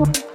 one.